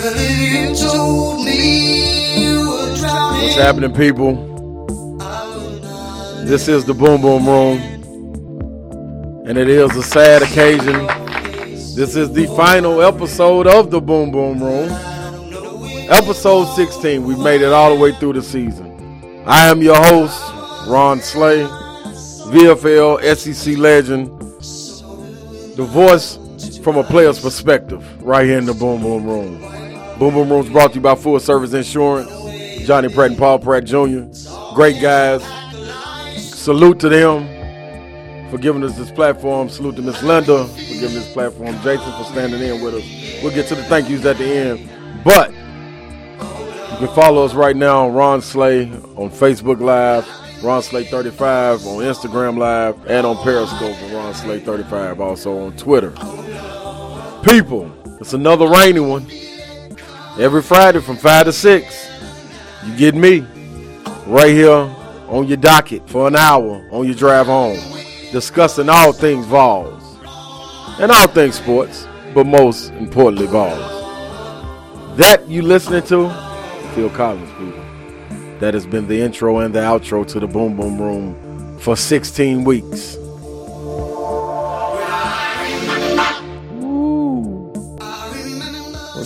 What's happening, people? This is the Boom Boom Room, and it is a sad occasion. This is the final episode of the Boom Boom Room, episode 16. We've made it all the way through the season. I am your host, Ron Slay, VFL SEC legend, the voice from a player's perspective, right here in the Boom Boom Room. Boom Boom Room is brought to you by Full Service Insurance, Johnny Pratt and Paul Pratt Jr. Great guys. Salute to them for giving us this platform. Salute to Miss Linda for giving this platform. Jason for standing in with us. We'll get to the thank yous at the end. But you can follow us right now on Ron Slay on Facebook Live, Ron Slay 35 on Instagram Live, and on Periscope Ron Slay 35, also on Twitter. People, it's another rainy one. Every Friday from 5 to 6, you get me right here on your docket for an hour on your drive home, discussing all things Vols and all things sports, but most importantly, Vols. That you listening to, Phil Collins, people. That has been the intro and the outro to the Boom Boom Room for 16 weeks.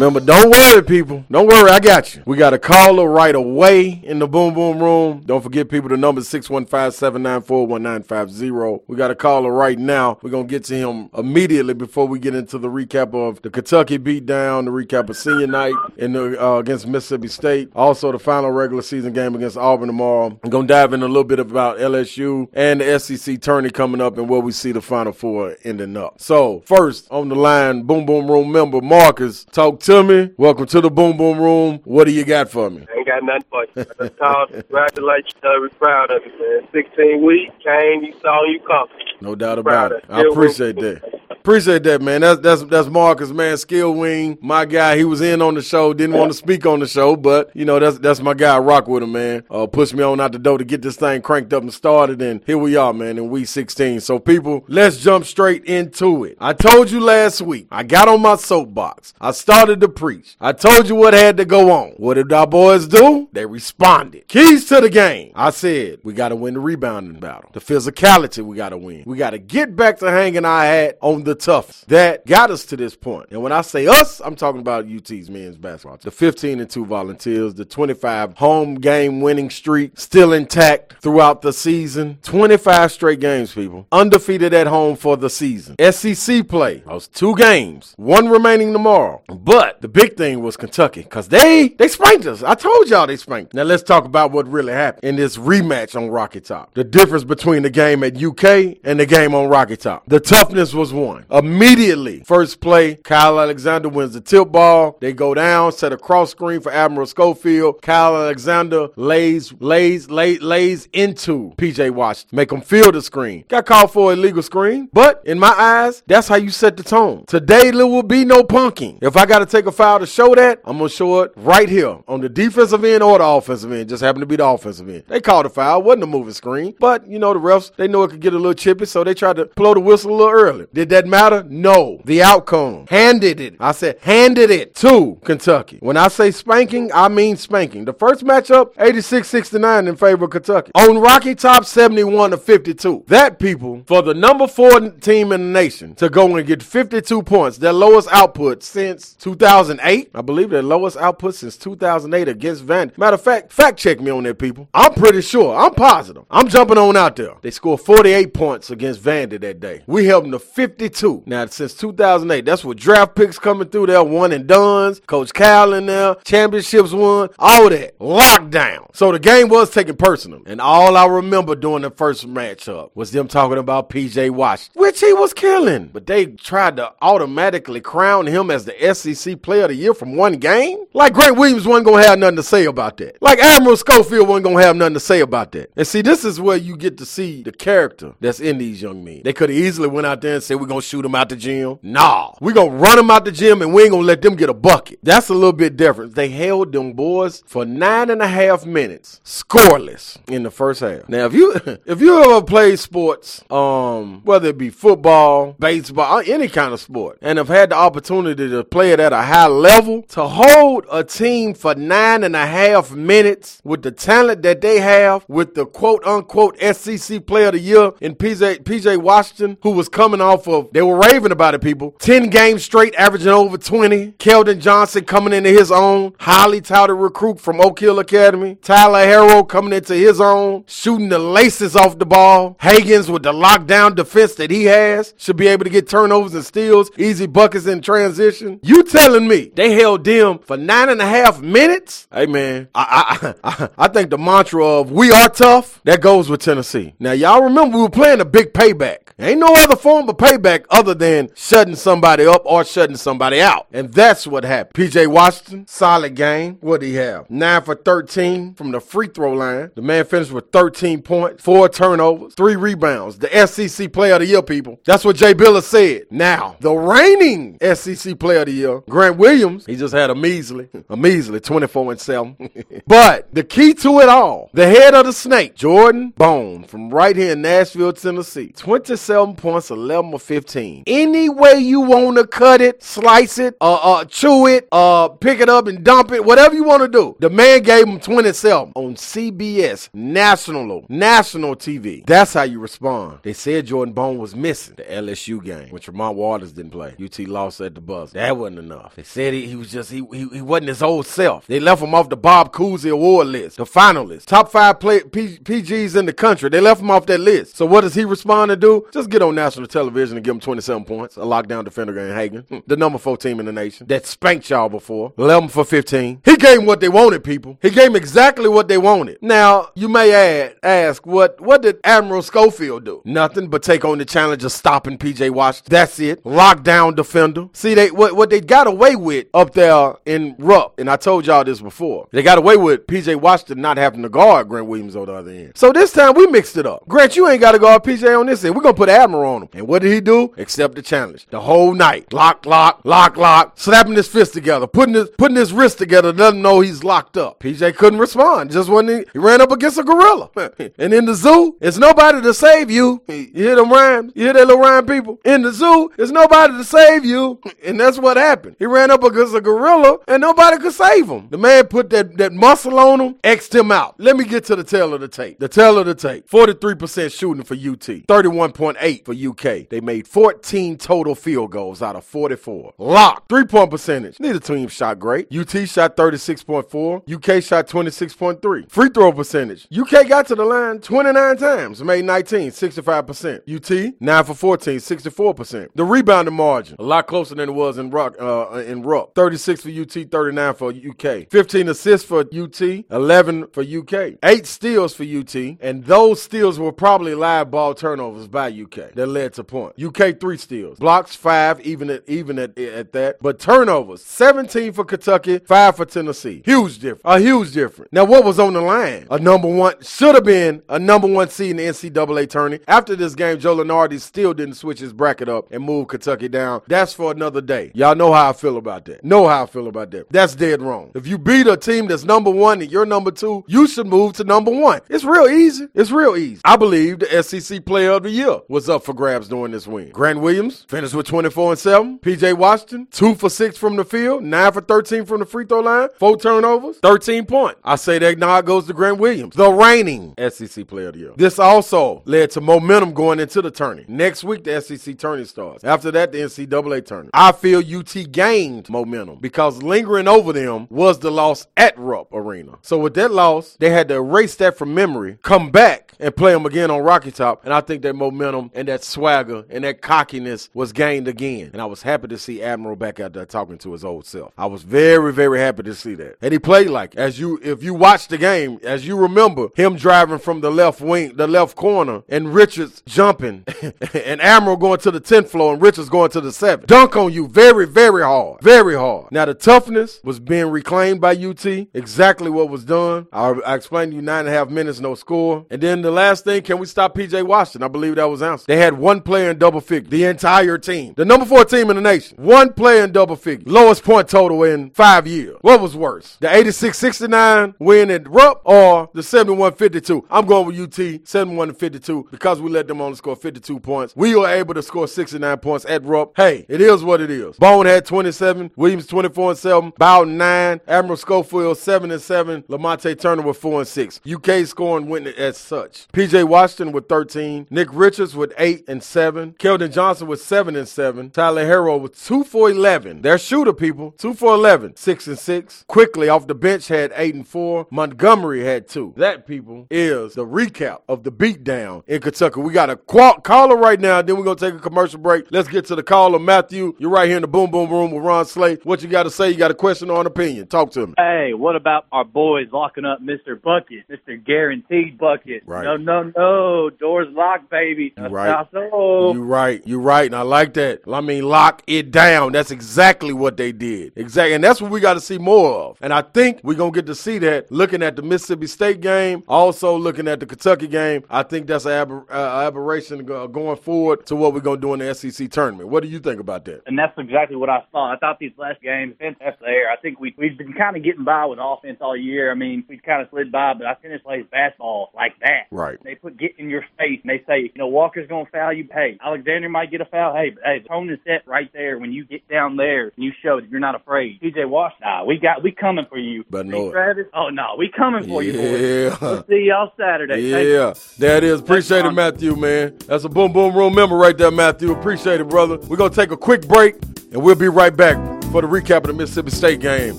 Remember, don't worry, people. Don't worry, I got you. We got a caller right away in the Boom Boom Room. Don't forget, people, the number is 615-794-1950. We got a caller right now. We're going to get to him immediately before we get into the recap of the Kentucky beatdown, the recap of senior night in the, uh, against Mississippi State, also the final regular season game against Auburn tomorrow. I'm going to dive in a little bit about LSU and the SEC tourney coming up and where we see the Final Four ending up. So, first on the line, Boom Boom Room member Marcus, talk to me. Welcome to the Boom Boom Room. What do you got for me? I ain't got nothing for you. I just called. Congratulations. I was proud of you, man. 16 weeks, came, you saw, you come. No doubt about it. I appreciate that. Appreciate that, man. That's that's that's Marcus, man. Skill wing, my guy. He was in on the show, didn't want to speak on the show, but you know that's that's my guy. I rock with him, man. Uh, pushed me on out the door to get this thing cranked up and started, and here we are, man. In week 16. So people, let's jump straight into it. I told you last week. I got on my soapbox. I started to preach. I told you what had to go on. What did our boys do? They responded. Keys to the game. I said we got to win the rebounding battle. The physicality we got to win. We got to get back to hanging our hat on the toughest. That got us to this point. And when I say us, I'm talking about UT's men's basketball. The 15 and 2 volunteers, the 25 home game winning streak still intact throughout the season. 25 straight games, people. Undefeated at home for the season. SEC play. That was two games. One remaining tomorrow. But the big thing was Kentucky because they they spanked us. I told y'all they spanked. Now let's talk about what really happened in this rematch on Rocky Top. The difference between the game at UK and the game on Rocky Top. The toughness was one. Immediately, first play, Kyle Alexander wins the tip ball. They go down, set a cross screen for Admiral Schofield. Kyle Alexander lays lays lays lays into PJ Washington, make him feel the screen. Got called for illegal screen, but in my eyes, that's how you set the tone. Today there will be no punking. If I got to take a foul to show that, I'm gonna show it right here on the defensive end or the offensive end. Just happened to be the offensive end. They called a foul, wasn't a moving screen, but you know the refs they know it could get a little chippy, so they tried to blow the whistle a little early. Did that matter? No. The outcome handed it. I said handed it to Kentucky. When I say spanking, I mean spanking. The first matchup, 86-69 in favor of Kentucky. On Rocky Top, 71 to 52. That people for the number four team in the nation to go and get 52 points, their lowest output since 2008. I believe their lowest output since 2008 against Van. Matter of fact, fact check me on that, people. I'm pretty sure. I'm positive. I'm jumping on out there. They scored 48 points against Vandy that day. We held them to 52. Now, since 2008, that's what draft picks coming through there, one and done's, Coach Cal in there, championships won, all that. Lockdown. So the game was taken personal. And all I remember during the first matchup was them talking about PJ Washington, which he was killing. But they tried to automatically crown him as the SEC player of the year from one game? Like Grant Williams wasn't gonna have nothing to say about that. Like Admiral Schofield wasn't gonna have nothing to say about that. And see, this is where you get to see the character that's in these young men. They could have easily went out there and said, we're gonna shoot them out the gym. Nah. We're gonna run them out the gym and we ain't gonna let them get a bucket. That's a little bit different. They held them boys for nine and a half minutes, scoreless in the first half. Now, if you if you ever played sports, um, whether it be football, baseball, any kind of sport, and have had the opportunity to play it at a high level. To hold a team for nine and a half minutes with the talent that they have, with the quote unquote SEC player of the year in PJ, PJ Washington, who was coming off of, they were raving about it, people. 10 games straight, averaging over 20. Keldon Johnson coming into his own. Highly touted recruit from Oak Hill Academy. Tyler Herro coming into his own, shooting the laces off the ball. Hagans with the lockdown defense that he has should be able to get turnovers and steals, easy buckets in transition. You me they held them for nine and a half minutes? Hey man, I I, I, I think the mantra of "we are tough" that goes with Tennessee. Now y'all remember we were playing a big payback. Ain't no other form of payback other than shutting somebody up or shutting somebody out, and that's what happened. PJ Washington, solid game. What he have? Nine for 13 from the free throw line. The man finished with 13 points, four turnovers, three rebounds. The SEC Player of the Year, people. That's what Jay Bilas said. Now, the reigning SEC Player of the Year, Grant Williams, he just had a measly, a measly 24 and 7. but the key to it all, the head of the snake, Jordan Bone, from right here in Nashville, Tennessee, 27 points, 11 or 15. Any way you want to cut it, slice it, uh, uh, chew it, uh, pick it up and dump it, whatever you want to do. The man gave him 27 on CBS, national, national TV. That's how you respond. They said Jordan Bone was missing the LSU game, which Tremont Waters didn't play. UT lost at the buzz. That wasn't enough. They said he, he was just he, he, he wasn't his old self. They left him off the Bob Cousy Award list, the finalists, top five play, P, PGs in the country. They left him off that list. So what does he respond to do? Just get on national television and give him 27 points. A lockdown defender game Hagan, hmm. the number four team in the nation that spanked y'all before. 11 for 15. He gave what they wanted, people. He gave exactly what they wanted. Now you may add, ask what what did Admiral Schofield do? Nothing but take on the challenge of stopping PJ Washington. That's it. Lockdown defender. See they what what they got away with up there in Rupp, and I told y'all this before. They got away with PJ Washington not having to guard Grant Williams on the other end. So this time we mixed it up. Grant, you ain't got to guard PJ on this end. We're gonna put Admiral on him. And what did he do? Accept the challenge. The whole night. Lock, lock, lock, lock, slapping his fist together, putting his putting his wrist together, doesn't know he's locked up. PJ couldn't respond. Just when he, he ran up against a gorilla. and in the zoo, it's nobody to save you. You hear them rhymes? You hear that little rhyme people? In the zoo, it's nobody to save you. And that's what happened. He ran up against a gorilla and nobody could save him. The man put that, that muscle on him, X'd him out. Let me get to the tale of the tape. The tale of the tape. 43% shooting for UT. 31.8 for UK. They made 14 total field goals out of 44. Lock. Three point percentage. Neither team shot great. UT shot 36.4. UK shot 26.3. Free throw percentage. UK got to the line 29 times. Made 19, 65%. UT 9 for 14, 64%. The rebounding margin a lot closer than it was in Rock uh, Uh, in Rupp. 36 for UT, 39 for UK. 15 assists for UT, 11 for UK. Eight steals for UT, and those steals were probably live ball turnovers by UK that led to point. UK three steals, blocks five, even at even at, at that, but turnovers 17 for Kentucky, five for Tennessee. Huge difference. A huge difference. Now what was on the line? A number one should have been a number one seed in the NCAA tourney. After this game, Joe Lunardi still didn't switch his bracket up and move Kentucky down. That's for another day. Y'all know how I feel about that. Know how I feel about that. That's dead wrong. If you beat a team that's number one and you're number two, you should move to number one. It's real easy. It's real easy. I believe the SEC Player of the Year was up for grabs during this win. Grant Williams finished with 24 and 7. PJ Washington, 2 for 6 from the field, 9 for 13 from the free throw line, 4 turnovers, 13 points. I say that nod goes to Grant Williams, the reigning SEC Player of the Year. This also led to momentum going into the tourney. Next week, the SEC tourney starts. After that, the NCAA tourney. I feel UT gained momentum because lingering over them was the loss at Rupp Arena. So with that loss, they had to erase that from memory, come back and play them again on Rocky Top. And I think that momentum and that swagger and that cockiness was gained again. And I was happy to see Admiral back out there talking to his old self. I was very, very happy to see that. And he played like as you if you watch the game, as you remember him driving from the left wing, the left corner, and Richards jumping, and Admiral going to the 10th floor and Richards going to the 7th. Dunk on you very, very hard. Very hard. Now the toughness was being reclaimed by UT. Exactly what was done. I, I explained to you nine and a half minutes, no score. And then the last thing, can we stop PJ Washington? I believe that was answered. They had one player in double figure. The entire team. The number four team in the nation. One player in double figure. Lowest point total in five years. What was worse? The 86-69 win at Rupp or the 71-52? I'm going with UT 71-52 because we let them only score 52 points. We were able to score 69 points at Rupp. Hey, it is what it is. Bone had 20 27, Williams 24 and 7, Bowden 9, Admiral Schofield 7 and 7, Lamonte Turner with 4 and 6. UK scoring went as such. PJ Washington with 13, Nick Richards with 8 and 7, Keldon Johnson with 7 and 7, Tyler Herro with 2 for 11. They're shooter people, 2 for 11, 6 and 6. Quickley off the bench had 8 and 4. Montgomery had 2. That, people, is the recap of the beatdown in Kentucky. We got a qual- caller right now, then we're going to take a commercial break. Let's get to the caller. Matthew, you're right here in the Boom Boom Room with Ron Slay. What you got to say? You got a question or an opinion? Talk to me. Hey, what about our boys locking up Mr. Bucket, Mr. Guaranteed Bucket? Right. No, no, no. Doors locked, baby. You right. You right. You right. And I like that. I mean, lock it down. That's exactly what they did. Exactly. And that's what we got to see more of. And I think we're going to get to see that looking at the Mississippi State game, also looking at the Kentucky game. I think that's an aber- uh, aberration going forward to what we're going to do in the SEC tournament. What do you think about that? And that's exactly what I thought. I thought these last games, fantastic there. I think we, we've been kind of getting by with offense all year. I mean, we kind of slid by, but I finished plays basketball like that. Right. They put get in your face and they say, you know, Walker's going to foul you. Hey, Alexander might get a foul. Hey, but hey, the tone is set right there when you get down there and you show that you're not afraid. TJ Wash, nah, we got, we coming for you. But hey, no. Travis, oh no, we coming for yeah. you. Boys. We'll see y'all Saturday. Yeah, Yeah. that is. Appreciate it, Matthew, man. That's a boom boom room member right there, Matthew. Appreciate it, brother. We're gonna take a quick break and we'll be right back for the recap of the Mississippi State game.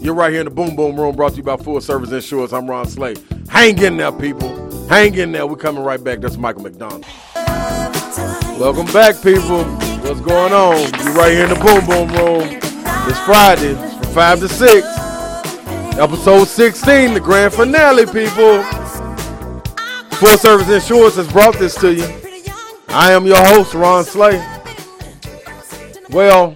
You're right here in the Boom Boom Room, brought to you by Full Service Insurance. I'm Ron Slay. Hang in there, people. Hang in there. We're coming right back. That's Michael McDonald. Welcome back, people. What's going on? You're right here in the Boom Boom Room. It's Friday from 5 to 6. Episode 16, the grand finale, people. Full Service Insurance has brought this to you. I am your host, Ron Slay. Well,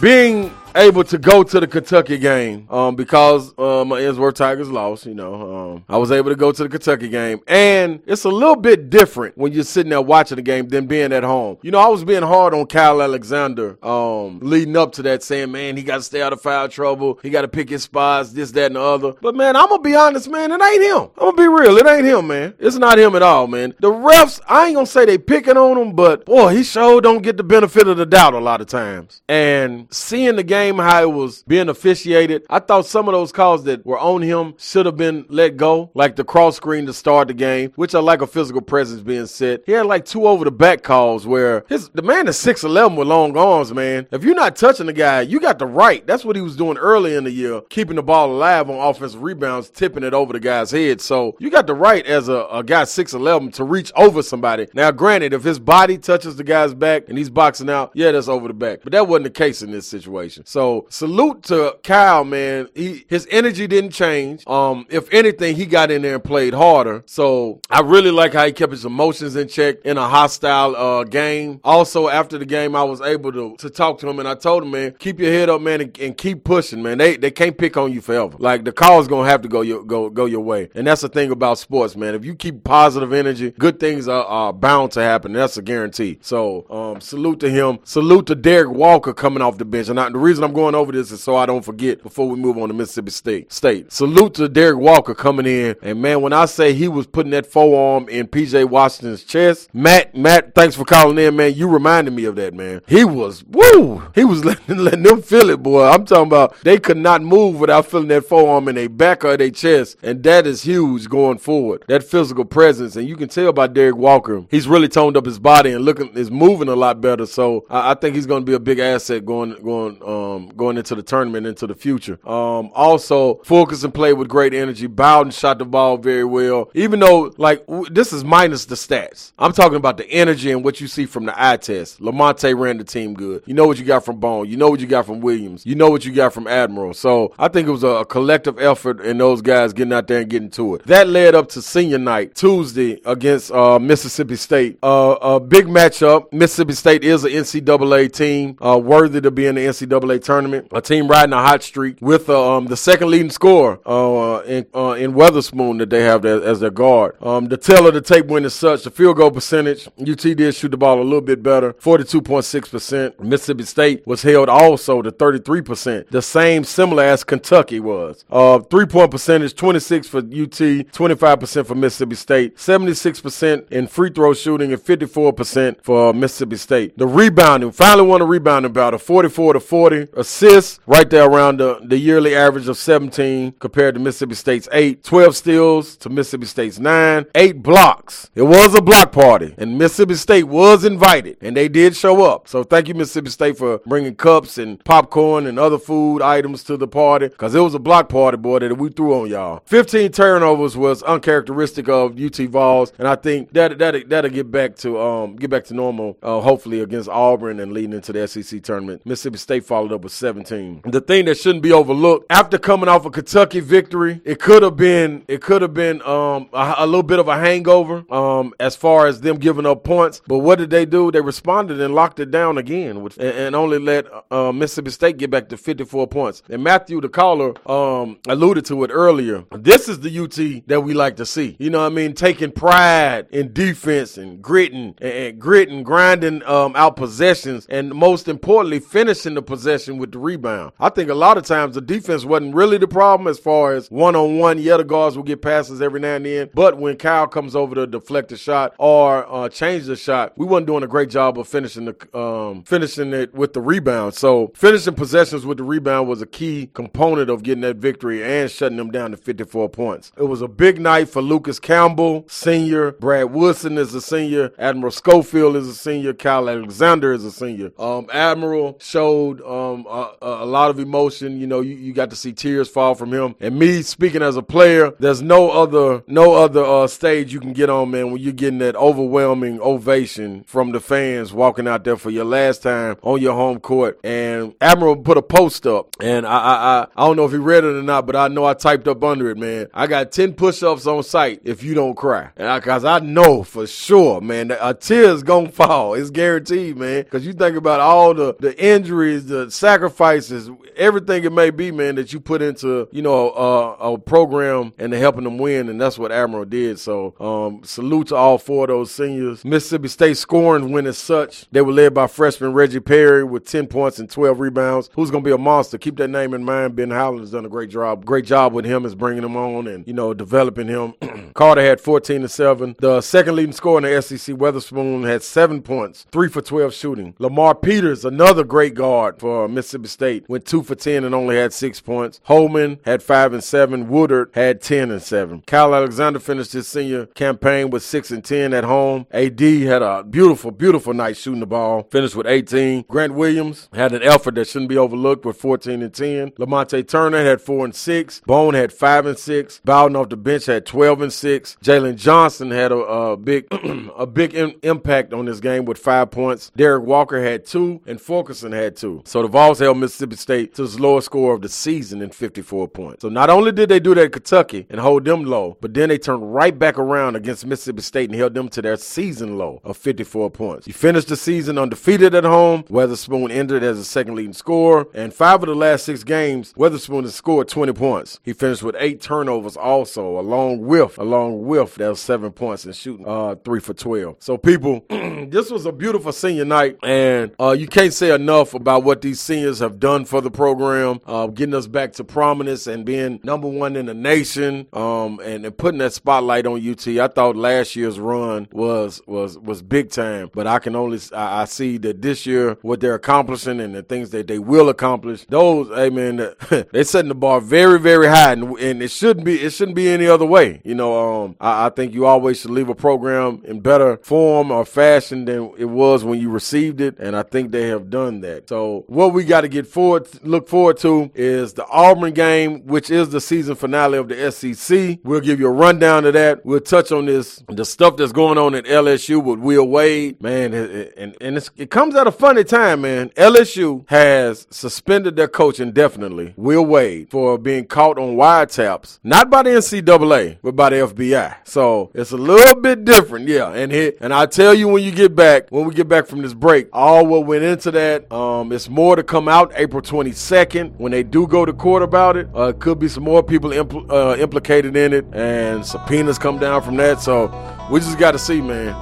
being able to go to the Kentucky game um, because uh, my Ensworth Tigers lost. You know, um, I was able to go to the Kentucky game, and it's a little bit different when you're sitting there watching the game than being at home. You know, I was being hard on Kyle Alexander um, leading up to that, saying, "Man, he got to stay out of foul trouble. He got to pick his spots, this, that, and the other." But man, I'm gonna be honest, man, it ain't him. I'm gonna be real, it ain't him, man. It's not him at all, man. The refs, I ain't gonna say they picking on him, but boy, he sure don't get the benefit of the doubt a lot of times. And seeing the game how it was being officiated. I thought some of those calls that were on him should have been let go, like the cross screen to start the game, which I like a physical presence being set. He had like two over the back calls where his the man is six eleven with long arms, man. If you're not touching the guy, you got the right. That's what he was doing early in the year, keeping the ball alive on offensive rebounds, tipping it over the guy's head. So you got the right as a, a guy six eleven to reach over somebody. Now, granted, if his body touches the guy's back and he's boxing out, yeah, that's over the back. But that wasn't the case in this situation. So salute to Kyle, man. He his energy didn't change. Um, if anything, he got in there and played harder. So I really like how he kept his emotions in check in a hostile uh, game. Also, after the game, I was able to to talk to him and I told him, man, keep your head up, man, and, and keep pushing, man. They they can't pick on you forever. Like the call is gonna have to go your go go your way, and that's the thing about sports, man. If you keep positive energy, good things are, are bound to happen. That's a guarantee. So um, salute to him. Salute to Derek Walker coming off the bench. And I, the reason I'm going over this is so I don't forget before we move on to Mississippi State. State. Salute to Derek Walker coming in. And man, when I say he was putting that forearm in PJ Washington's chest, Matt, Matt, thanks for calling in, man. You reminded me of that, man. He was woo. He was letting, letting them feel it, boy. I'm talking about they could not move without feeling that forearm in their back or their chest. And that is huge going forward. That physical presence. And you can tell by Derek Walker, he's really toned up his body and looking is moving a lot better. So I, I think he's going to be a big asset going going um going into the tournament into the future. Um, also, focus and play with great energy. Bowden shot the ball very well, even though like w- this is minus the stats. I'm talking about the energy and what you see from the eye test. Lamonte ran the team good. You know what you got from Bone. You know what you got from Williams. You know what you got from Admiral. So I think it was a, a collective effort in those guys getting out there and getting to it. That led up to senior night Tuesday against uh, Mississippi State. Uh, a big matchup. Mississippi State is an NCAA team uh, worthy to be in the NCAA tournament. A team riding a hot streak with uh, um, the second leading scorer uh, in uh, in Weatherspoon that they have as, their guard. Um, the tale of the tape win is such. The field goal percentage, UT did shoot the ball a little bit better, 42.6%. Mississippi State was held also to 33%, the same similar as Kentucky was. Uh, three point percentage, 26 for UT, 25% for Mississippi State, 76% in free throw shooting, and 54% for Mississippi State. The rebounding, finally won a rebounding battle, 44 to 40. Assists, right there around the, the yearly average of 17 compared to Mississippi State's 8. 12 steals to Mississippi State's 9. 8 blocks. It was a block party, and Mississippi State was invited, and they did show up. So thank you, Mississippi State, for bringing cups and popcorn and other food items to the party, because it was a block party, boy, that we threw on y'all. 15 turnovers was uncharacteristic of UT Vols, and I think that that that'll get back to um get back to normal, uh, hopefully against Auburn and leading into the SEC tournament. Mississippi State followed up with 17. The thing that shouldn't be overlooked after coming off a Kentucky victory, it could have been it could have been um a, a, little bit of a hangover um as far as them giving up points. But what did they do? They responded and locked it down again, which, and, and, only let uh, Mississippi State get back to 54 points. And Matthew, the caller, um alluded to it earlier. This is the UT that we like to see. You know what I mean? Taking pride in defense and gritting and, and gritting, grinding um, out possessions, and most importantly, finishing the possession with the rebound. I think a lot of times the defense wasn't really the problem as far as one on one. Yeah, the guards will get passes every now and then, but when Kyle comes over to deflect the shot or uh, change the shot, we wasn't doing a great job of finishing the um, finishing it with the rebound. So finishing possessions with the rebound was a key component of getting that victory and shutting them down to 54 points. It was a big night for Lucas Campbell, senior. Brad Woodson is a senior. Admiral Schofield is a senior. Kyle Alexander is a senior. Um, Admiral showed um, a, a, lot of emotion. You know, you, you, got to see tears fall from him. And me speaking as a player, there's no other no other uh, stage you can get on, man, when you're getting that overwhelming ovation from the fans walking out there for your last time on your home court. And Admiral put a post up, and I I I, I don't know if he read it or not, but I know I typed up under it, man. I got ten push-ups on site if you don't cry, and because I, I, know for sure, man, a tear's gonna fall. It's guaranteed, man. Because you think about all the the injuries, the sacrifices, everything it may be, man, that you put into you know a, a program and helping them win, and that's what Admiral did. So um, salute to all four of those seniors. Mississippi State scoring win as such. They were led by freshman Reggie Perry with 10 points and 12 rebounds. Who's gonna be a monster? Keep that name in mind. Ben Howland has done a great job. Great job with him is bringing him on and you know developing him. Carter had 14 to 7. The second leading scorer in the SEC, Weatherspoon, had seven points, three for 12 shooting. Lamar Peters, another great guard for Mississippi State, went two for 10 and only had six points. Holman had five and seven. Woodard had 10 and seven. Kyle Alexander finished his senior campaign with six and 10 at home. AD had a beautiful, beautiful night shooting the ball, finished with 18. Grant Williams had an effort that shouldn't be overlooked with 14 and 10. Lamonte Turner had four and six. Bone had five and six. Bowden off the bench had 12 and six. Jalen Johnson had a, a big, a big in, impact on this game with five points. Derek Walker had two, and Fulkerson had two. So the Vols held Mississippi State to its lowest score of the season in 54 points. So not only did they do that at Kentucky and hold them low, but then they turned right back around against Mississippi State and held them to their season low of 54 points. He finished the season undefeated at home. Weatherspoon ended as the second leading scorer, and five of the last six games, Weatherspoon has scored 20 points. He finished with eight turnovers also, along with along with that was seven points and shooting uh, three for 12. So people, this was a beautiful senior night, and uh, you can't say enough about what these seniors have done for the program, uh, getting us back to prominence and being number one in the nation, um, and, and putting that spotlight on UT. I thought last year's run was was was big time, but I can only I, I see that this year what they're accomplishing and the things that they will accomplish. Those, hey man, they're setting the bar very very high, and, and it shouldn't be it shouldn't be any other way. You know, um, I, I think you always should leave a program in better form or fashion than it was when you received it, and I think they have done that. So what we got to get forward, look forward to is the Auburn game, which is the season finale of the SEC. We'll give you a rundown of that. We'll touch on this, the stuff that's going on at LSU with Will Wade, man, and and it comes at a funny time, man. LSU has suspended their coach indefinitely, Will Wade, for being caught on wiretaps, not by the NCAA, but by the FBI. So it's a little bit different, yeah. And hit, and I tell you when you get back, when we get back from this break, all what went into that. Um, it's more to come out April 22nd when they do go to court about it. Uh, could be some more people impl- uh, implicated in it, and subpoenas come down from that. So we just got to see, man.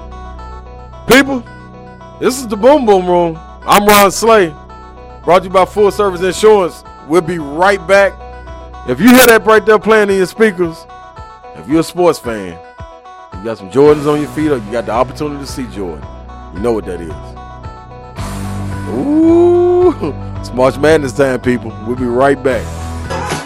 People, this is the Boom Boom Room. I'm Ron Slay. Brought to you by Full Service Insurance. We'll be right back. If you hear that right there playing in your speakers, if you're a sports fan, you got some Jordans on your feet, or you got the opportunity to see Jordan, you know what that is. Ooh. It's March Madness time, people. We'll be right back.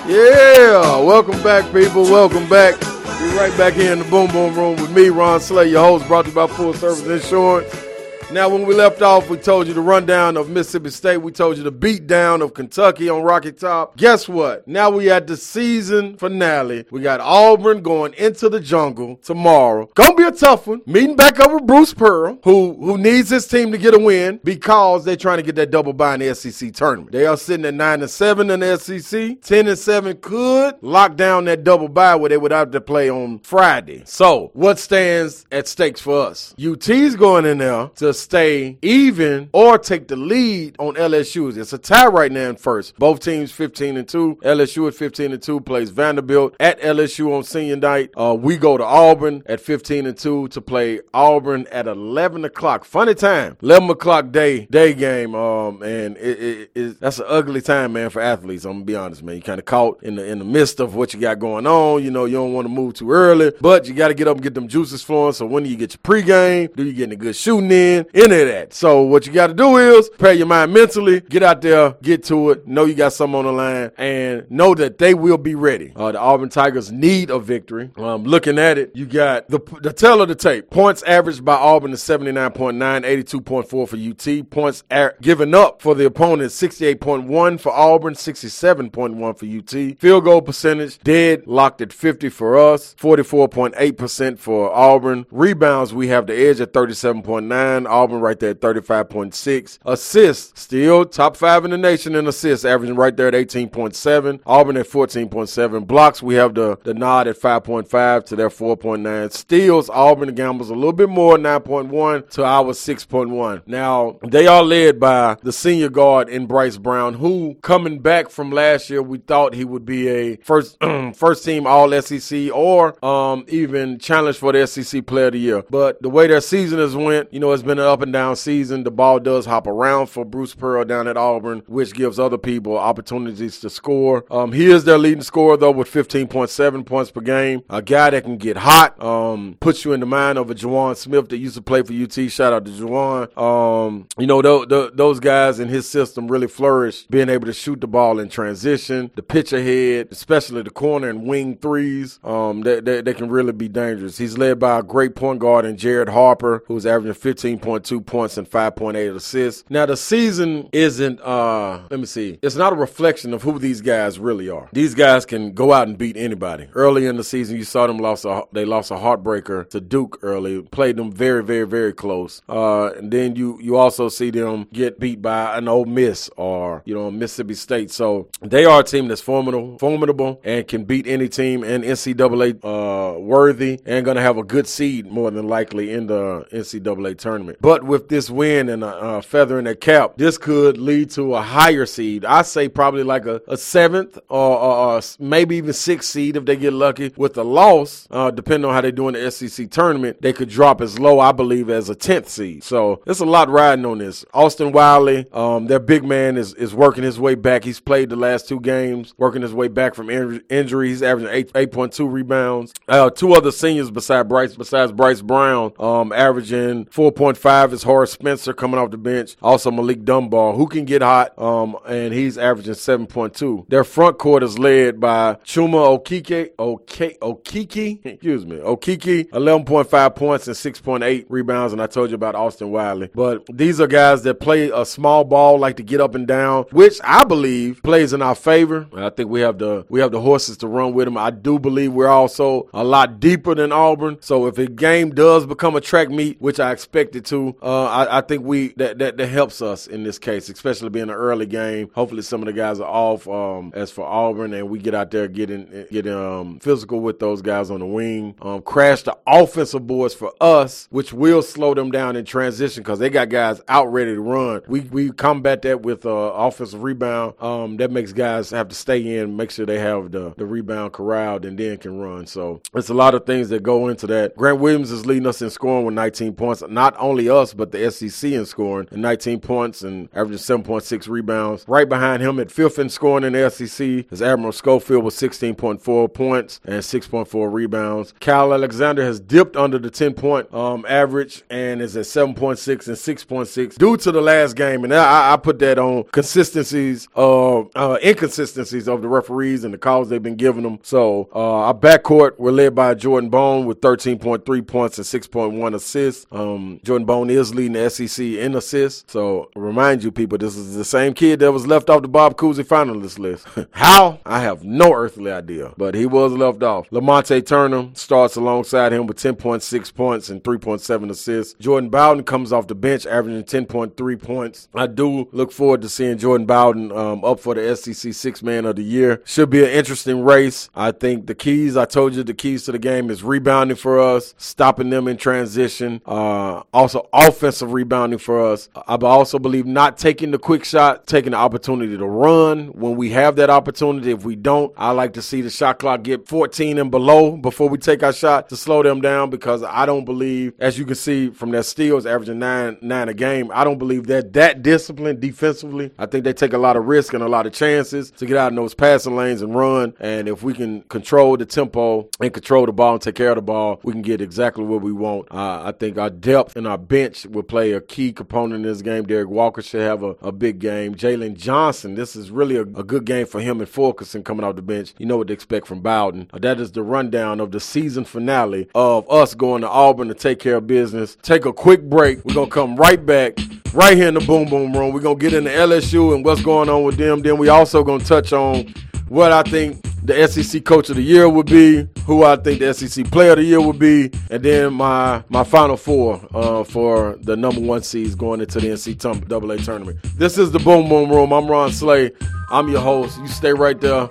Yeah, welcome back, people. Welcome back. Be right back here in the Boom Boom Room with me, Ron Slay, your host, brought to you by Full Service Insurance. Now, when we left off, we told you the rundown of Mississippi State. We told you the beatdown of Kentucky on Rocky Top. Guess what? Now we at the season finale. We got Auburn going into the jungle tomorrow. Gonna be a tough one. Meeting back up with Bruce Pearl, who who needs his team to get a win because they're trying to get that double bye in the SEC tournament. They are sitting at nine and seven in the SEC. Ten and seven could lock down that double bye where they would have to play on Friday. So, what stands at stakes for us? UT's going in there to stay even or take the lead on LSU. It's a tie right now in first. Both teams 15 and 2. LSU at 15 and 2 plays Vanderbilt at LSU on senior night. Uh, we go to Auburn at 15 and 2 to play Auburn at 11 o'clock. Funny time. 11 o'clock day day game. Um, and it, it, it, that's an ugly time, man, for athletes. I'm gonna be honest, man. You kind of caught in the in the midst of what you got going on. You know, you don't want to move too early, but you got to get up and get them juices flowing. So when do you get your pregame? Do you get a good shooting in? Any of that. So what you got to do is prepare your mind mentally, get out there, get to it, know you got something on the line, and know that they will be ready. Uh, the Auburn Tigers need a victory. Um, looking at it, you got the the tale of the tape. Points averaged by Auburn is 79.9, 82.4 for UT. Points given up for the opponent 68.1 for Auburn, 67.1 for UT. Field goal percentage dead locked at 50 for us, 44.8% for Auburn. Rebounds we have the edge at 37.9. Auburn right there at 35.6. Assists still top five in the nation in assists, averaging right there at 18.7. Auburn at 14.7. Blocks we have the the nod at 5.5 to their 4.9. Steals Auburn gambles a little bit more, 9.1 to our 6.1. Now they are led by the senior guard in Bryce Brown, who coming back from last year, we thought he would be a first first team All SEC or um, even challenge for the SEC Player of the Year. But the way their season has went, you know, it's been an up and down season. The ball does hop around for Bruce Pearl down at Auburn, which gives other people opportunities to score. Um, he is their leading scorer though with 15.7 points per game. A guy that can get hot, um, puts you in the mind of a JaJuan Smith that used to play for UT. Shout out to JaJuan. Um, you know, th- th- those guys in his system really flourish, being able to shoot the ball in transition, the pitch ahead, especially the corner and wing threes. Um, they, they, they can really be dangerous. He's led by a great point guard in Jared Harper, who's averaging 15 points and 5.8 assists. Now the season isn't uh let me see. It's not a reflection of who these guys really are. These guys can go out and beat anybody. Early in the season you saw them lost a they lost a heartbreaker to Duke early. Played them very very very close. Uh and then you you also see them get beat by an Ole Miss or you know Mississippi State. So they are a team that's formidable formidable and can beat any team and NCAA uh worthy and going to have a good seed more than likely in the NCAA tournament. But with this win and a, a feather in their cap, this could lead to a higher seed. I say probably like a, a seventh or, or, or, maybe even sixth seed if they get lucky. With the loss, uh, depending on how they do in the SEC tournament, they could drop as low, I believe, as a tenth seed. So there's a lot riding on this. Austin Wiley, um, their big man, is is working his way back. He's played the last two games, working his way back from in- injury. He's averaging eight eight point two rebounds. Uh, two other seniors besides Bryce besides Bryce Brown, um, averaging four point five is Horace Spencer coming off the bench. Also Malik Dunbar, who can get hot, um, and he's averaging seven point two. Their front court is led by Chuma Okeke, Oke, Okeke, excuse me, Okiki, eleven point five points and six point eight rebounds. And I told you about Austin Wiley, but these are guys that play a small ball, like to get up and down, which I believe plays in our favor. I think we have the we have the horses to run with them. I do believe we're also a lot deeper than Auburn. So if a game does become a track meet, which I expect it to, uh, I, I, think we that, that, that helps us in this case, especially being an early game. Hopefully, some of the guys are off. Um, as for Auburn, and we get out there getting getting um, physical with those guys on the wing. Um, crash the offensive boards for us, which will slow them down in transition because they got guys out ready to run. We we combat that with uh, offensive rebound. Um, that makes guys have to stay in, make sure they have the the rebound corralled, and then can run. So it's a lot of things that go into that. Grant Williams is leading us in scoring with 19 points. Not only us, but the SEC in scoring, and 19 points and averaging 7.6 rebounds. Right behind him at fifth in scoring in the SEC is Admiral Schofield with 16.4 points and 6.4 rebounds. Kyle Alexander has dipped under the 10 point um, average and is at 7.6 and 6.6 due to the last game. And I, I put that on consistencies, uh, inconsistencies of the referees and the calls they've been giving them. So uh, our backcourt, we're led by Jordan Bone with 13.3 points and 6.1 assists. Um, Jordan Bone is leading the SEC in assists. So remind you people, this is the same kid that was left off the Bob Cousy finalist list. How? I have no earthly idea, but he was left off. Lamonte Turner starts alongside him with 10.6 points and 3.7 assists. Jordan Bowden comes off the bench, averaging 10.3 points. I do look forward to seeing Jordan Bowden um, up for the SEC Six Man of the Year. Should be an interesting race. I think the keys, I told you, the keys to the game is rebounding for us, stopping them in transition, uh, also offensive rebounding for us. I also believe not taking the quick shot, taking the opportunity to run when we have that opportunity. If we don't, I like to see the shot clock get 14 and below before we take our shot to slow them down because I don't believe, as you can see from their steals averaging nine nine a game, I don't believe that that discipline defensively. I think they take a lot of risk and a lot of chances to get out in those passing lanes and run. And if we can control the tempo and control the ball and take care of the ball, we can get exactly what we want. Uh, I think our depth and our bench will play a key component in this game. Derek Walker should have a, a big game. Jalen Johnson, this is really a, a, good game for him and Fulkerson coming off the bench. You know what to expect from Bowden. Uh, that is the rundown of the season finale of us going to Auburn to take care of business. Take a quick break. We're going to come right back right here in the Boom Boom Room. We're going to get into LSU and what's going on with them. Then we also going to touch on what I think the SEC Coach of the Year would be, who I think the SEC Player of the Year would be, and then my my Final Four uh, for the number one seeds going into the NCAA tournament. This is the Boom Boom Room. I'm Ron Slay. I'm your host. You stay right there.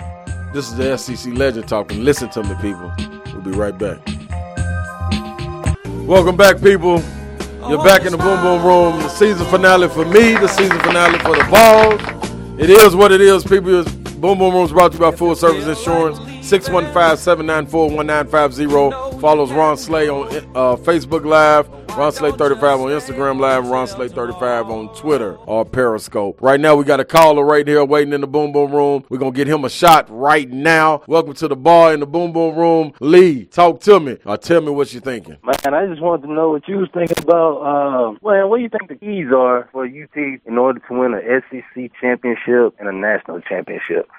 This is the SEC Legend talking. Listen to me, people. We'll be right back. Welcome back, people. You're back in the Boom Boom Room. The season finale for me, the season finale for the Vols. It is what it is, people. Boom Boom Room is brought to you by Full Service Insurance. 615-794-1950. Follows Ron Slay on uh, Facebook Live, Ron Slay 35 on Instagram Live, Ron Slay 35 on Twitter or Periscope. Right now, we got a caller right here waiting in the Boom Boom Room. We're going to get him a shot right now. Welcome to the bar in the Boom Boom Room. Lee, talk to me tell me what you're thinking. Man, I just wanted to know what you was thinking about. Uh, well, what do you think the keys are for UT in order to win an SEC championship and a national championship?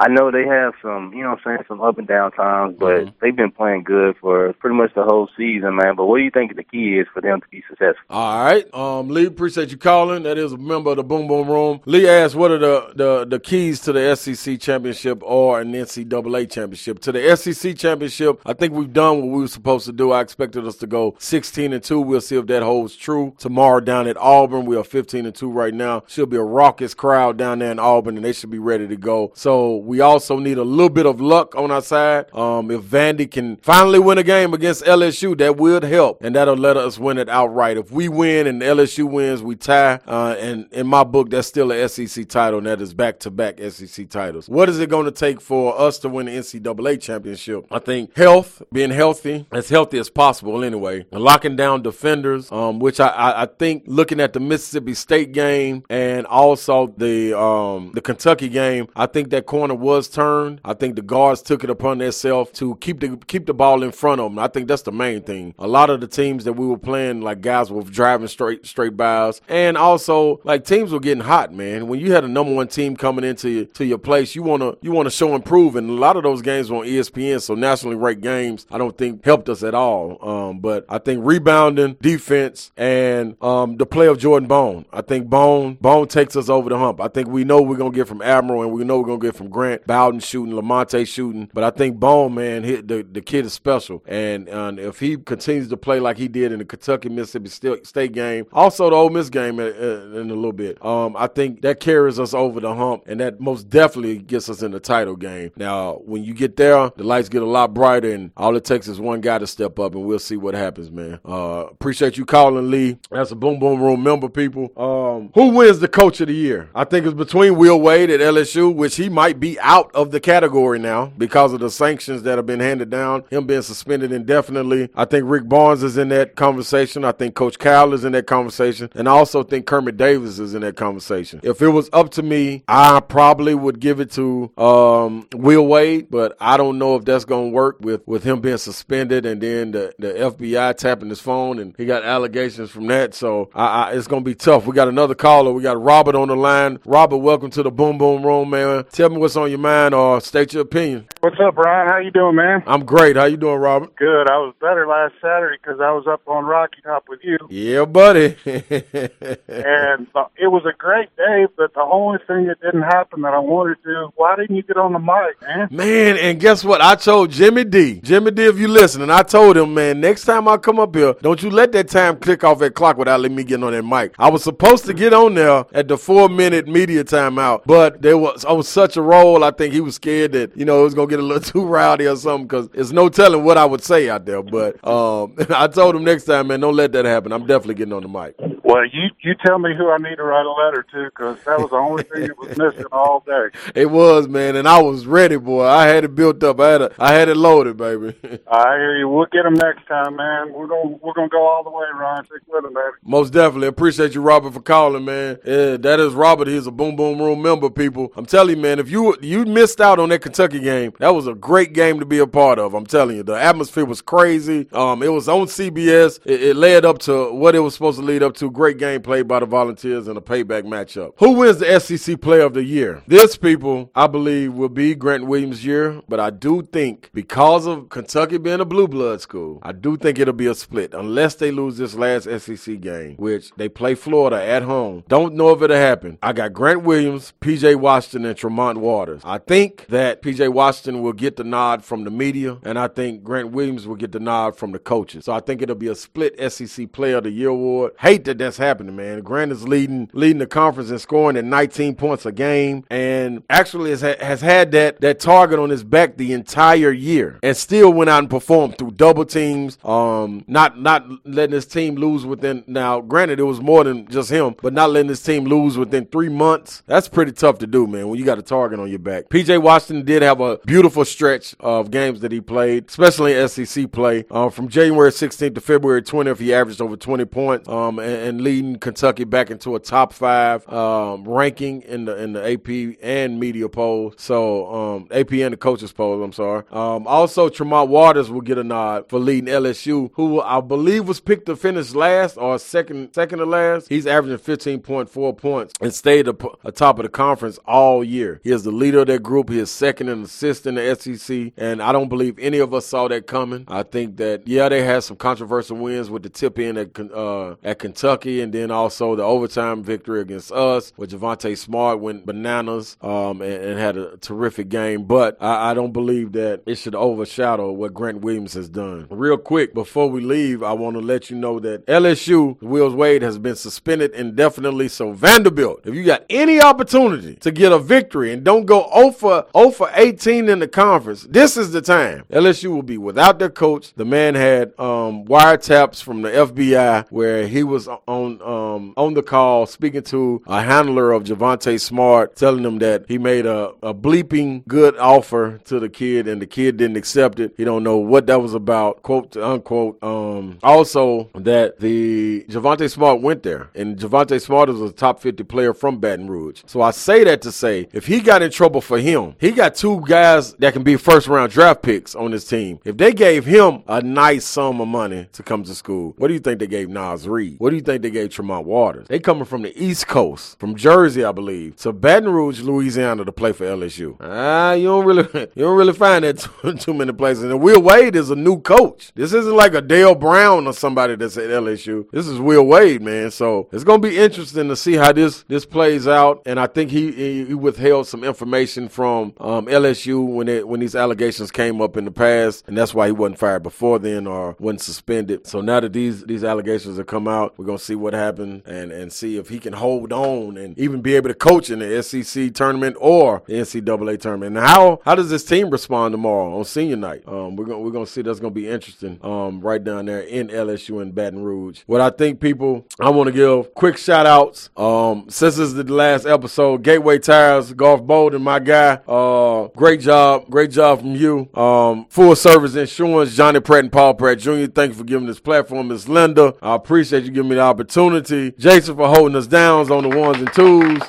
I know they have some, you know I'm saying, some up and down times, but mm-hmm. they've been playing good for pretty much the whole season, man. But what do you think the key is for them to be successful? All right. Um, Lee, appreciate you calling. That is a member of the Boom Boom Room. Lee asked, what are the, the, the keys to the SEC championship or an NCAA championship? To the SEC championship, I think we've done what we were supposed to do. I expected us to go 16 and 2. We'll see if that holds true. Tomorrow down at Auburn, we are 15 and 2 right now. Should be a raucous crowd down there in Auburn, and they should be ready to go. So we also need a little bit of luck on our side. Um, if Vandy can finally win a game against LSU, that would help, and that'll let us win it outright. If we win and LSU wins, we tie. Uh, and in my book, that's still a SEC title, and that is back-to-back SEC titles. What is it going to take for us to win the NCAA championship? I think health, being healthy, as healthy as possible anyway, and locking down defenders, um, which I, I, I think looking at the Mississippi State game and also the um, the Kentucky game, I think that corner was turned. I think the guards took it upon themselves to keep the keep the ball in front of them. I think that's the main thing. A lot of the teams that we were playing, like guys were driving straight straight by us, and also like teams were getting hot, man. When you had a number one team coming into to your place, you wanna you wanna show and prove. And a lot of those games were on ESPN, so nationally ranked games, I don't think helped us at all. Um, but I think rebounding, defense, and um, the play of Jordan Bone. I think Bone Bone takes us over the hump. I think we know we're gonna get from Admiral, and we know we're gonna get from Grant. Bowden shooting, Lamonte shooting, but I think Bone man hit the the kid is special, and if he continues to play like he did in the Kentucky Mississippi State game, also the Ole Miss game in, in a little bit, um, I think that carries us over the hump, and that most definitely gets us in the title game. Now, when you get there, the lights get a lot brighter, and all it takes is one guy to step up, and we'll see what happens, man. Uh, appreciate you calling, Lee. That's a Boom Boom Room member, people. Um, who wins the Coach of the Year? I think it's between Will Wade at LSU, which he might be out of the category now because of the sanctions that have been handed down, him being suspended indefinitely. I think Rick Barnes is in that conversation. I think Coach Cal is in that conversation. And I also think Kermit Davis is in that conversation. If it was up to me, I probably would give it to um, Will Wade, but I don't know if that's going to work with, with him being suspended and then the, the FBI tapping his phone and he got allegations from that. So I, I, it's going to be tough. We got another caller. We got Robert on the line. Robert, welcome to the Boom Boom Room, man. Tell me what's on your mind or state your opinion. What's up, Brian? How you doing, man? I'm great. How you doing, Robert? Good. I was better last Saturday because I was up on Rocky Top with you. Yeah, buddy. and uh, it was a great day, but the only thing that didn't happen that I wanted to, why didn't you get on the mic, man? Man, and guess what? I told Jimmy D. Jimmy D, if you listen, and I told him, man, next time I come up here, don't you let that time click off that clock without letting me get on that mic. I was supposed to get on there at the four minute media timeout, but there was I was such a roll. I think he was scared that you know it was gonna get a little too rowdy or something because it's no telling what I would say out there. But um, I told him next time, man, don't let that happen. I'm definitely getting on the mic. Well, you you tell me who I need to write a letter to because that was the only thing that was missing all day. It was, man, and I was ready, boy. I had it built up. I had a, I had it loaded, baby. I hear you. We'll get them next time, man. We're gonna we're gonna go all the way, Ryan. Stick with them, man. Most definitely. Appreciate you, Robert, for calling, man. Yeah, that is Robert. He's a Boom Boom Room member, people. I'm telling you, man, if you you missed out on that Kentucky game, that was a great game to be a part of. I'm telling you, the atmosphere was crazy. Um, it was on CBS. It, it led up to what it was supposed to lead up to. Great game played by the Volunteers in a payback matchup. Who wins the SEC Player of the Year? This, people, I believe, will be Grant Williams' year, but I do think because of Kentucky being a blue blood school, I do think it'll be a split unless they lose this last SEC game, which they play Florida at home. Don't know if it'll happen. I got Grant Williams, PJ Washington, and Tremont Waters. I think that PJ Washington will get the nod from the media, and I think Grant Williams will get the nod from the coaches. So I think it'll be a split SEC Player of the Year award. Hate that that's happening, man. Grant is leading leading the conference in scoring at 19 points a game, and actually has, has had that that target on his back the entire year, and still went out and performed through double teams. Um, not not letting his team lose within. Now, granted, it was more than just him, but not letting his team lose within three months. That's pretty tough to do, man. When you got a target on your back. PJ Washington did have a beautiful stretch of games that he played, especially in SEC play. Uh, from January 16th to February 20th, he averaged over 20 points um, and, and, leading Kentucky back into a top five um, ranking in the in the AP and media polls. So um, AP and the coaches poll. I'm sorry. Um, also, Tremont Waters will get a nod for leading LSU, who I believe was picked to finish last or second second to last. He's averaging 15.4 points and stayed atop of the conference all year. He is the leader of that group. He is second in assist in the SEC, and I don't believe any of us saw that coming. I think that yeah, they had some controversial wins with the tip in at uh, at Kentucky, and then also the overtime victory against us, where Javonte Smart went bananas um, and, and, had a terrific game. But I, I don't believe that it should overshadow what Grant Williams has done. Real quick, before we leave, I want to let you know that LSU, Wills Wade, has been suspended indefinitely. So Vanderbilt, if you got any opportunity to get a victory and don't go 0 for, 0 for 18 in the conference, this is the time. LSU will be without their coach. The man had um, wiretaps from the FBI where he was on um, on the call speaking to a handler of Javonte Smart, telling him that he made a, a bleeping good offer to the kid and the kid didn't accept it. He don't know what that was about, quote unquote. Um, also, that the Javonte Smart went there, and Javonte Smart is a top 50 player from Baton Rouge. So I say that to say, if he got in trouble for him, he got two guys that can be first round draft picks on his team. If they gave him a nice sum of money to come to school, what do you think they gave Naz Reid? What do you think they gave Tremont Waters? They coming from the East Coast, from Jersey, I believe, to Baton Rouge, Louisiana, to play for LSU. Ah, you don't really, you don't really find that too, too many places. And Will Wade is a new coach. This isn't like a Dale Brown or somebody that's at LSU. This is Will Wade, man. So it's gonna be interesting to see how this this plays out. And I think he he, withheld some information from um, LSU when it when these allegations came up in the past, and that's why he wasn't fired before then or wasn't suspended. So now that these these allegations have come out, we're gonna see what happened and, and see if he can hold on and even be able to coach in the SEC tournament or the NCAA tournament. And how how does this team respond tomorrow on senior night? Um, we're gonna we're gonna see. That's gonna be interesting. Um, right down there in LSU in Baton Rouge. What I think people, I want to give quick shout outs. Um, since this is the last episode, Gateway Tires, Golf Bolden, my guy. Uh, great job, great job from you. Um, full service insurance, Johnny Pratt and Paul Pratt Jr. Thank you for giving this platform, Miss Linda. I appreciate you giving me the opportunity. Jason for holding us down on the ones and twos.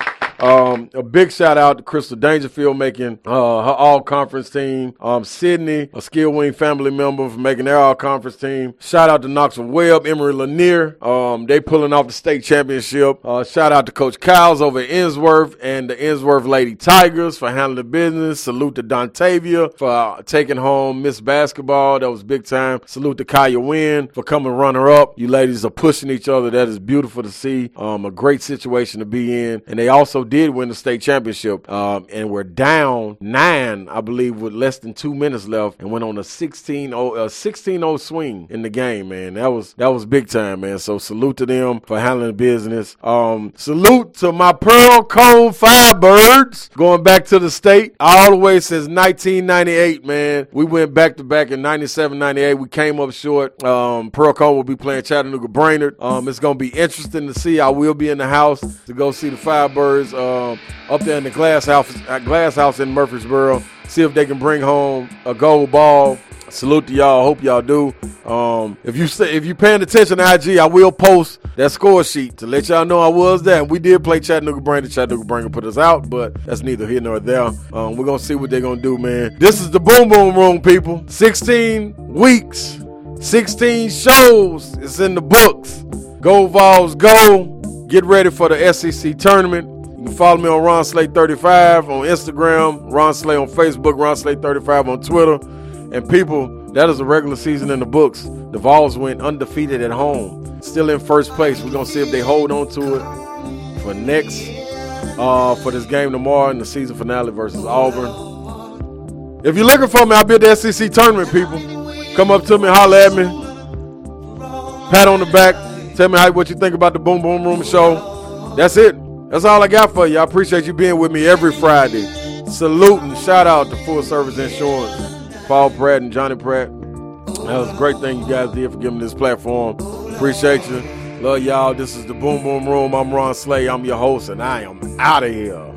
Um, a big shout out to Crystal Dangerfield making uh, her all conference team. Um, Sydney, a Skill Wing family member, for making their all conference team. Shout out to Knoxville Webb, Emory Lanier. Um, they pulling off the state championship. Uh, shout out to Coach Kyles over at Ensworth and the Ensworth Lady Tigers for handling the business. Salute to Dontavia for uh, taking home Miss Basketball. That was big time. Salute to Kaya Wynn for coming runner up. You ladies are pushing each other. That is beautiful to see. Um, a great situation to be in. And they also did win the state championship, um, and we're down nine, I believe, with less than two minutes left, and went on a 16-0, 16 swing in the game. Man, that was that was big time, man. So salute to them for handling business. Um, salute to my Pearl-Cohn Firebirds going back to the state all the way since 1998. Man, we went back to back in 97, 98. We came up short. Um, Pearl-Cohn will be playing Chattanooga Brainerd. Um, it's gonna be interesting to see. I will be in the house to go see the Firebirds um, up there in the glass house, glass house in Murfreesboro. See if they can bring home a gold ball. Salute to y'all. Hope y'all do. Um, if you say, if you paying attention to IG, I will post that score sheet to let y'all know I was there. We did play Chattanooga Brainerd. Chattanooga Brainerd put us out, but that's neither here nor there. Um, we're gonna see what they're gonna do, man. This is the Boom Boom Room, people. 16 weeks, 16 shows. It's in the books. Go Vols, go! Get ready for the SEC tournament. You can follow me on Ron Slay 35 on Instagram, Ron Slay on Facebook, Ron Slay 35 on Twitter. And people, that is a regular season in the books. The Vols went undefeated at home, still in first place. We're gonna see if they hold on to it for next uh, for this game tomorrow in the season finale versus Auburn. If you're looking for me, I'll be at the SEC tournament, people. Come up to me, holler at me, pat on the back, tell me how what you think about the Boom Boom Room show. That's it. That's all I got for you. I appreciate you being with me every Friday. Salute and shout out to Full Service Insurance, Paul Pratt and Johnny Pratt. That was a great thing you guys did for giving this platform. Appreciate you. Love y'all. This is the Boom Boom Room. I'm Ron Slay. I'm your host, and I am out of here.